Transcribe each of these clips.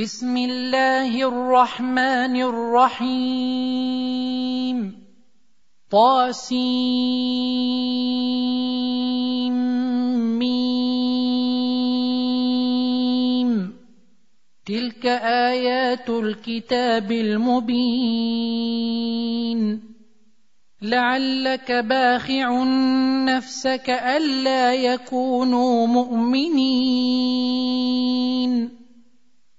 بسم الله الرحمن الرحيم. طاسيم. تلك آيات الكتاب المبين. لعلك باخع نفسك ألا يكونوا مؤمنين.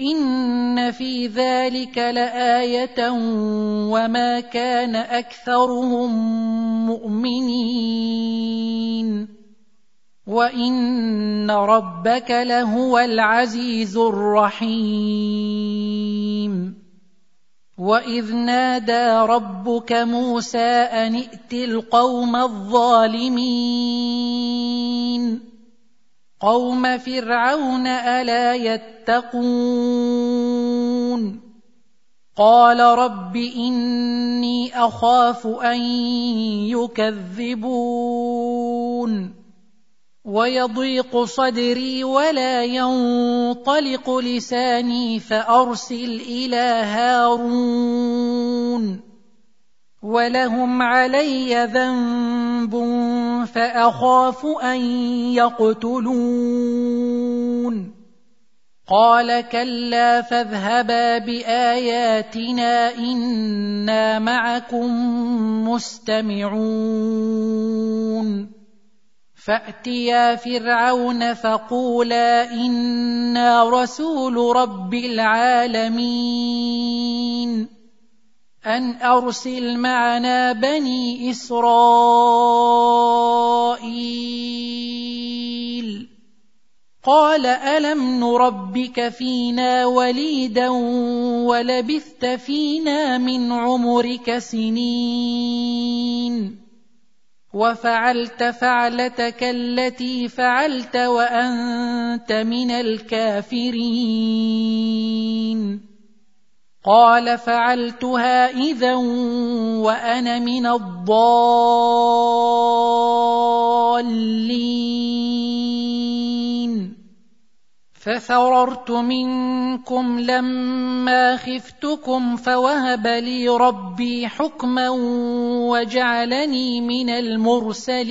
ان في ذلك لايه وما كان اكثرهم مؤمنين وان ربك لهو العزيز الرحيم واذ نادى ربك موسى ان ائت القوم الظالمين قوم فرعون ألا يتقون قال رب إني أخاف أن يكذبون ويضيق صدري ولا ينطلق لساني فأرسل إلى هارون ولهم علي ذنب فاخاف ان يقتلون قال كلا فاذهبا باياتنا أنا معكم مستمعون فاتيا فرعون فقولا أنا رسول رب العالمين أن أرسل معنا بني إسرائيل. قال ألم نربك فينا وليدا ولبثت فينا من عمرك سنين؟ وفعلت فعلتك التي فعلت وأنت من الكافرين. قال فعلتها إذا وأنا من الضالين. ففررت منكم لما خفتكم فوهب لي ربي حكما وجعلني من المرسلين.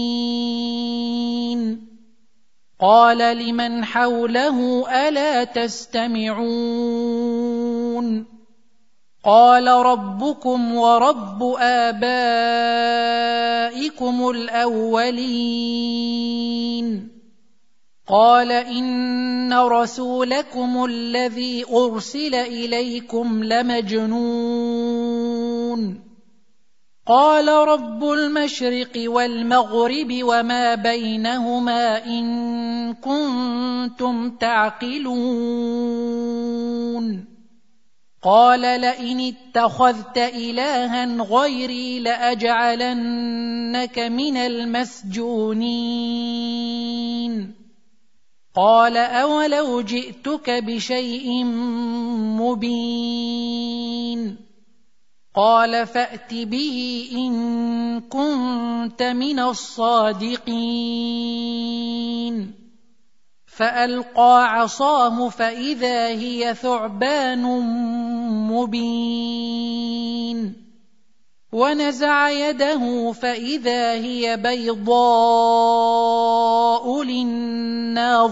قال لمن حوله ألا تستمعون قال ربكم ورب آبائكم الأولين قال إن رسولكم الذي أرسل إليكم لمجنون قال رب المشرق والمغرب وما بينهما إن كنتم تعقلون. قال لئن اتخذت إلها غيري لأجعلنك من المسجونين. قال أولو جئتك بشيء مبين. قال فأت به إن كنت من الصادقين. فألقى عصاه فإذا هي ثعبان مبين. ونزع يده فإذا هي بيضاء للناظرين.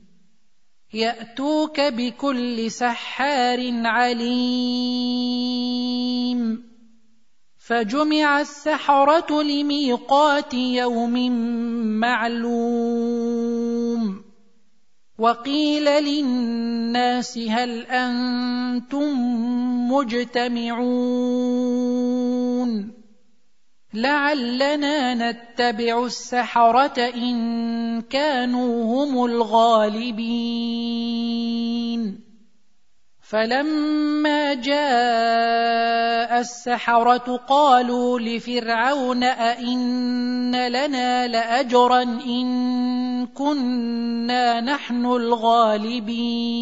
يأتوك بكل سحار عليم. فجمع السحرة لميقات يوم معلوم. وقيل للناس هل أنتم مجتمعون؟ لعلنا نتبع السحره ان كانوا هم الغالبين فلما جاء السحره قالوا لفرعون ائن لنا لاجرا ان كنا نحن الغالبين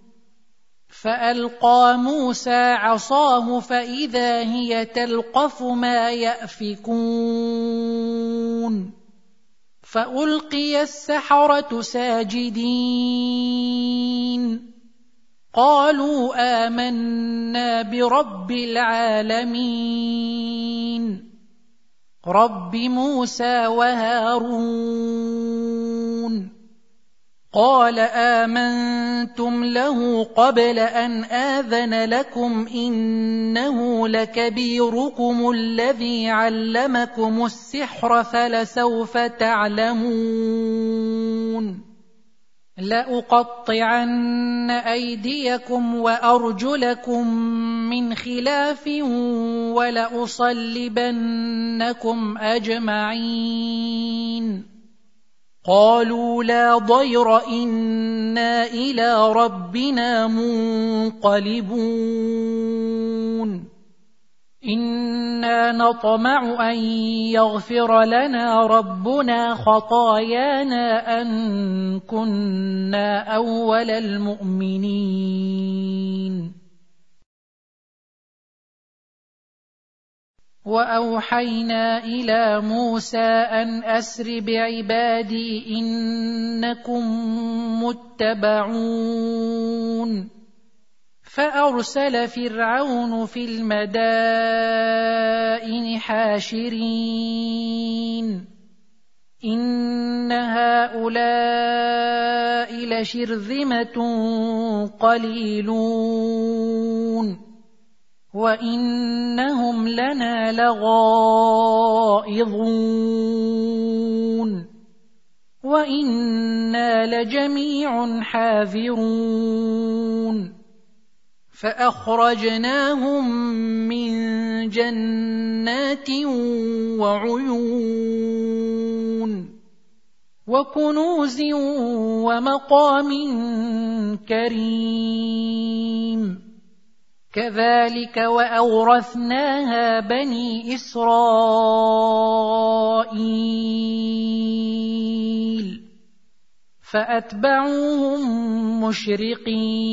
فألقى موسى عصاه فإذا هي تلقف ما يأفكون. فألقي السحرة ساجدين. قالوا آمنا برب العالمين. رب موسى وهارون. قال آمنتم له قبل أن آذن لكم إنه لكبيركم الذي علمكم السحر فلسوف تعلمون. لأقطعن أيديكم وأرجلكم من خلاف ولأصلبنكم أجمعين. قالوا لا ضير إنا إلى ربنا منقلبون. إنا نطمع أن يغفر لنا ربنا خطايانا أن كنا أول المؤمنين. وأوحينا إلى موسى أن أسر بعبادي إنكم متبعون. فأرسل فرعون في المدائن حاشرين. إن هؤلاء لشرذمة قليلون. وانهم لنا لغائظون وأنا لجميع حاذرون فاخرجناهم من جنات وعيون وكنوز ومقام كريم كذلك وأورثناها بني إسرائيل فأتبعوهم مشرقين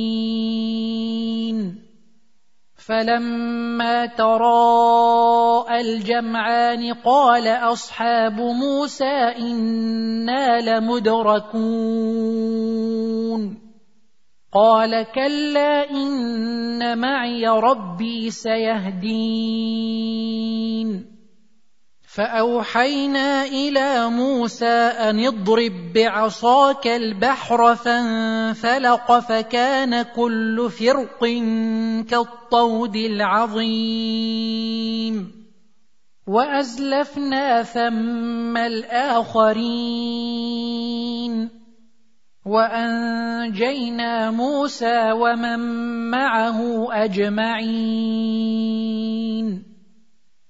فلما تراءى الجمعان قال أصحاب موسى إنا لمدركون قال كلا إن معي ربي سيهدين. فأوحينا إلى موسى أن اضرب بعصاك البحر فانفلق فكان كل فرق كالطود العظيم. وأزلفنا ثم الآخرين. وأنجينا موسى ومن معه أجمعين.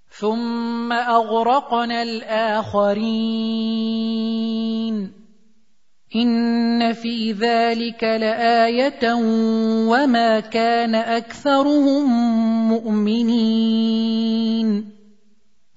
ثم أغرقنا الآخرين. إن في ذلك لآية وما كان أكثرهم مؤمنين.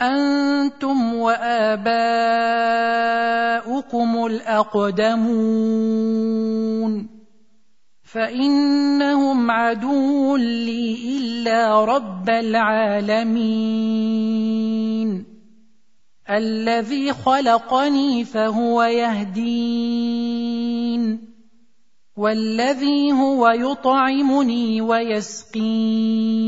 أنتم وآباؤكم الأقدمون. فإنهم عدو لي إلا رب العالمين. الذي خلقني فهو يهدين. والذي هو يطعمني ويسقين.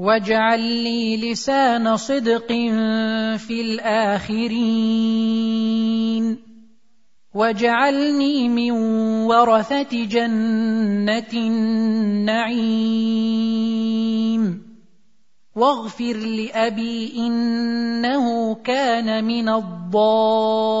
واجعل لي لسان صدق في الاخرين واجعلني من ورثه جنه النعيم واغفر لابي انه كان من الضالين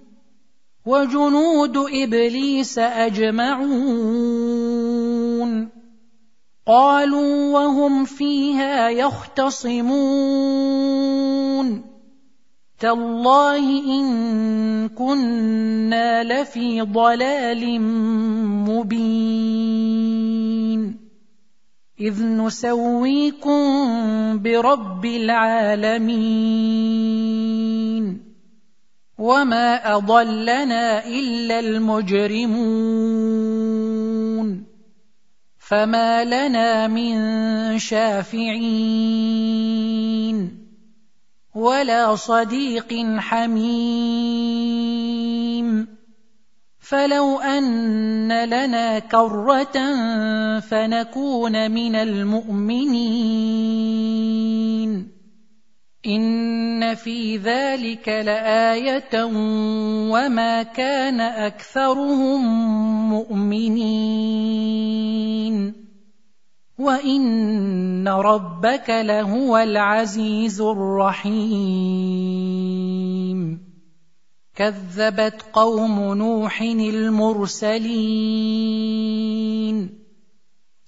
وجنود إبليس أجمعون. قالوا وهم فيها يختصمون. تالله إن كنا لفي ضلال مبين. إذ نسويكم برب العالمين. وما اضلنا الا المجرمون فما لنا من شافعين ولا صديق حميم فلو ان لنا كره فنكون من المؤمنين ان في ذلك لايه وما كان اكثرهم مؤمنين وان ربك لهو العزيز الرحيم كذبت قوم نوح المرسلين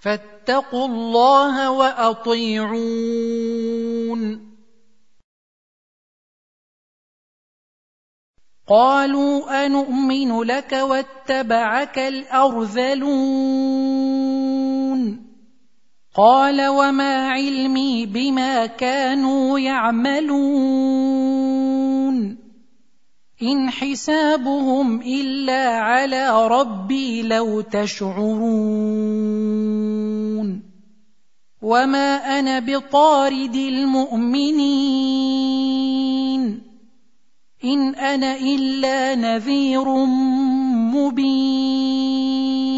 فاتقوا الله وأطيعون. قالوا انومن لك واتبعك الأرذلون. قال وما علمي بما كانوا يعملون. إن حسابهم إلا على ربي لو تشعرون. وما أنا بطارد المؤمنين. إن أنا إلا نذير مبين.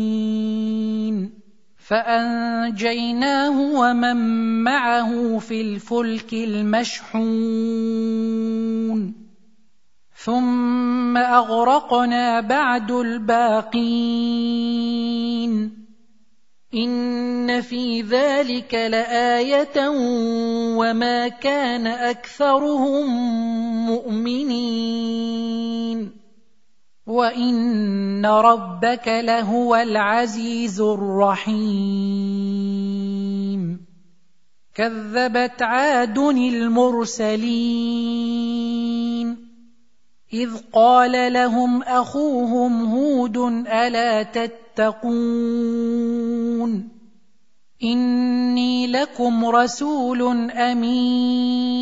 فأنجيناه ومن معه في الفلك المشحون. ثم أغرقنا بعد الباقين. إن في ذلك لآية وما كان أكثرهم مؤمنين. وان ربك لهو العزيز الرحيم كذبت عاد المرسلين اذ قال لهم اخوهم هود الا تتقون اني لكم رسول امين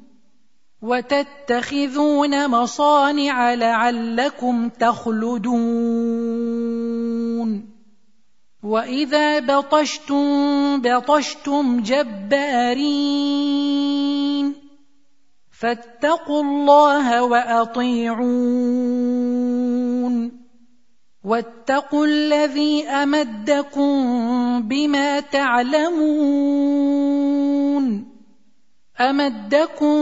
وتتخذون مصانع لعلكم تخلدون. وإذا بطشتم بطشتم جبارين. فاتقوا الله وأطيعون. واتقوا الذي أمدكم بما تعلمون. أمدكم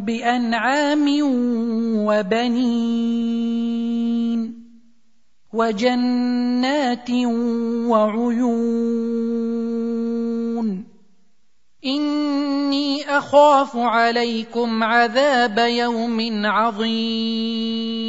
بأنعام وبنين وجنات وعيون إني أخاف عليكم عذاب يوم عظيم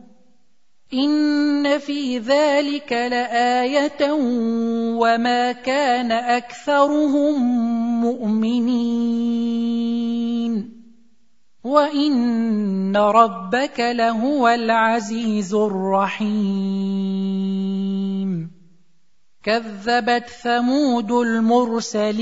ان في ذلك لايه وما كان اكثرهم مؤمنين وان ربك لهو العزيز الرحيم كذبت ثمود المرسلين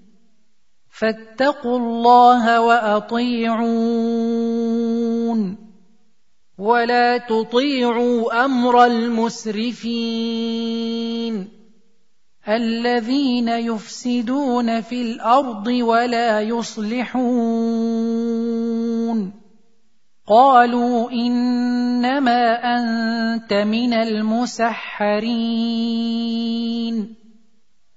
فاتقوا الله وأطيعون. ولا تطيعوا أمر المسرفين. الذين يفسدون في الأرض ولا يصلحون. قالوا إنما أنت من المسحرين.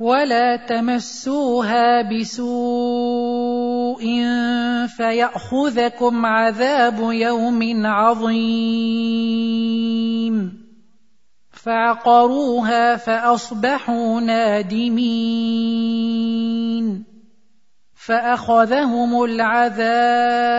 ولا تمسوها بسوء فياخذكم عذاب يوم عظيم فعقروها فاصبحوا نادمين فاخذهم العذاب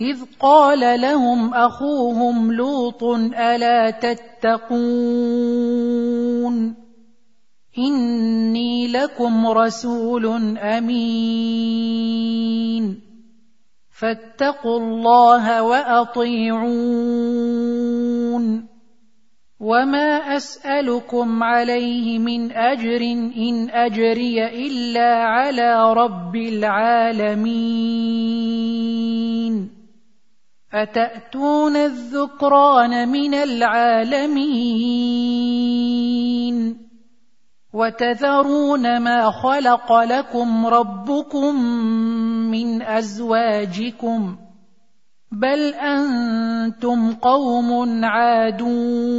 إذ قال لهم أخوهم لوط ألا تتقون؟ إني لكم رسول أمين. فاتقوا الله وأطيعون. وما أسألكم عليه من أجر إن أجري إلا على رب العالمين. أتأتون الذكران من العالمين؟ وتذرون ما خلق لكم ربكم من أزواجكم. بل أنتم قوم عادون.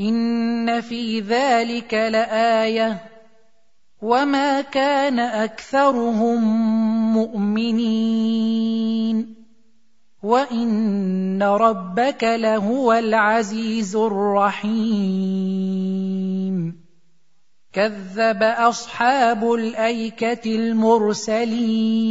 ان في ذلك لايه وما كان اكثرهم مؤمنين وان ربك لهو العزيز الرحيم. كذب اصحاب الايكه المرسلين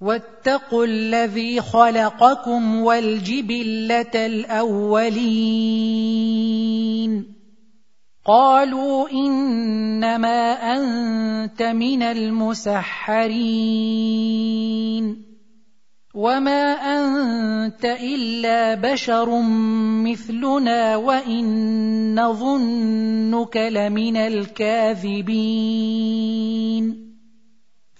واتقوا الذي خلقكم والجبلة الأولين. قالوا إنما أنت من المسحرين. وما أنت إلا بشر مثلنا وإن نظنك لمن الكاذبين.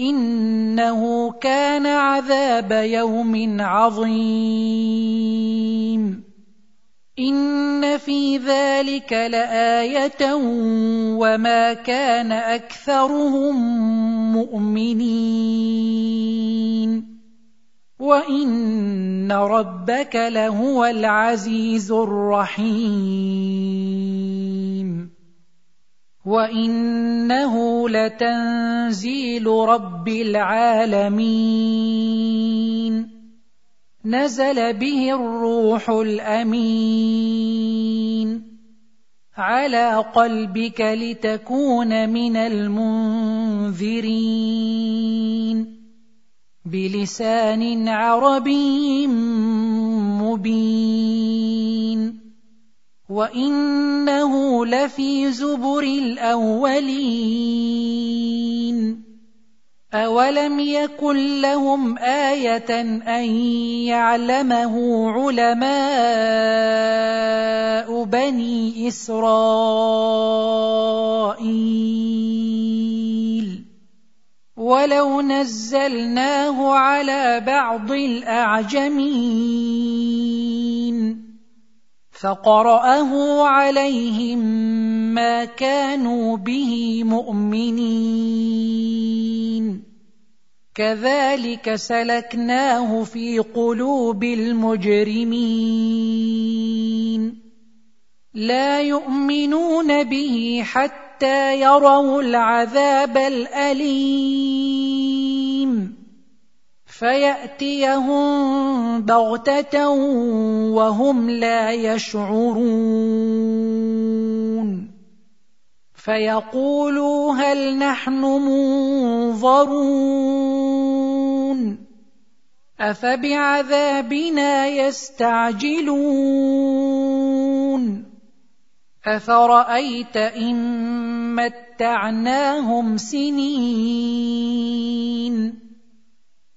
إنه كان عذاب يوم عظيم. إن في ذلك لآية وما كان أكثرهم مؤمنين. وإن ربك لهو العزيز الرحيم. وانه لتنزيل رب العالمين نزل به الروح الامين على قلبك لتكون من المنذرين بلسان عربي مبين وانه لفي زبر الاولين اولم يكن لهم إيه ان يعلمه علماء بني اسرائيل ولو نزلناه على بعض الاعجمين فقرأه عليهم ما كانوا به مؤمنين. كذلك سلكناه في قلوب المجرمين. لا يؤمنون به حتى يروا العذاب الأليم. فيأتيهم بغتة وهم لا يشعرون. فيقولوا هل نحن منظرون. أفبعذابنا يستعجلون. أفرأيت إن متعناهم سنين.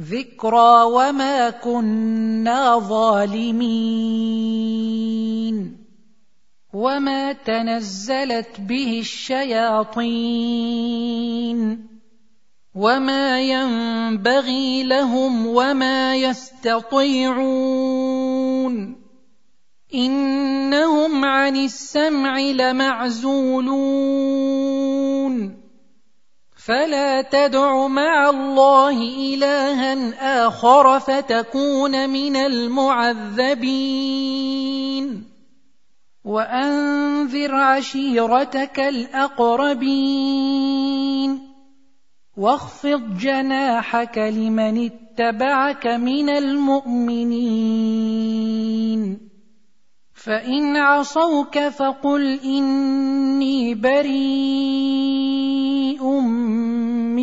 ذكرى وما كنا ظالمين. وما تنزلت به الشياطين. وما ينبغي لهم وما يستطيعون. إنهم عن السمع لمعزولون. فلا تدع مع الله إلها آخر فتكون من المعذبين. وأنذر عشيرتك الأقربين. واخفض جناحك لمن اتبعك من المؤمنين. فإن عصوك فقل إني بريء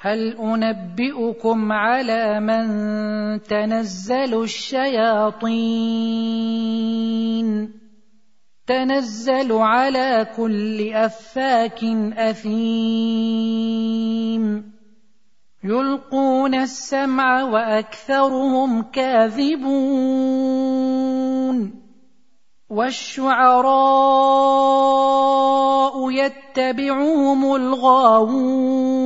هل أنبئكم على من تنزل الشياطين؟ تنزل على كل أفاك أثيم. يلقون السمع وأكثرهم كاذبون. والشعراء يتبعهم الغاوون.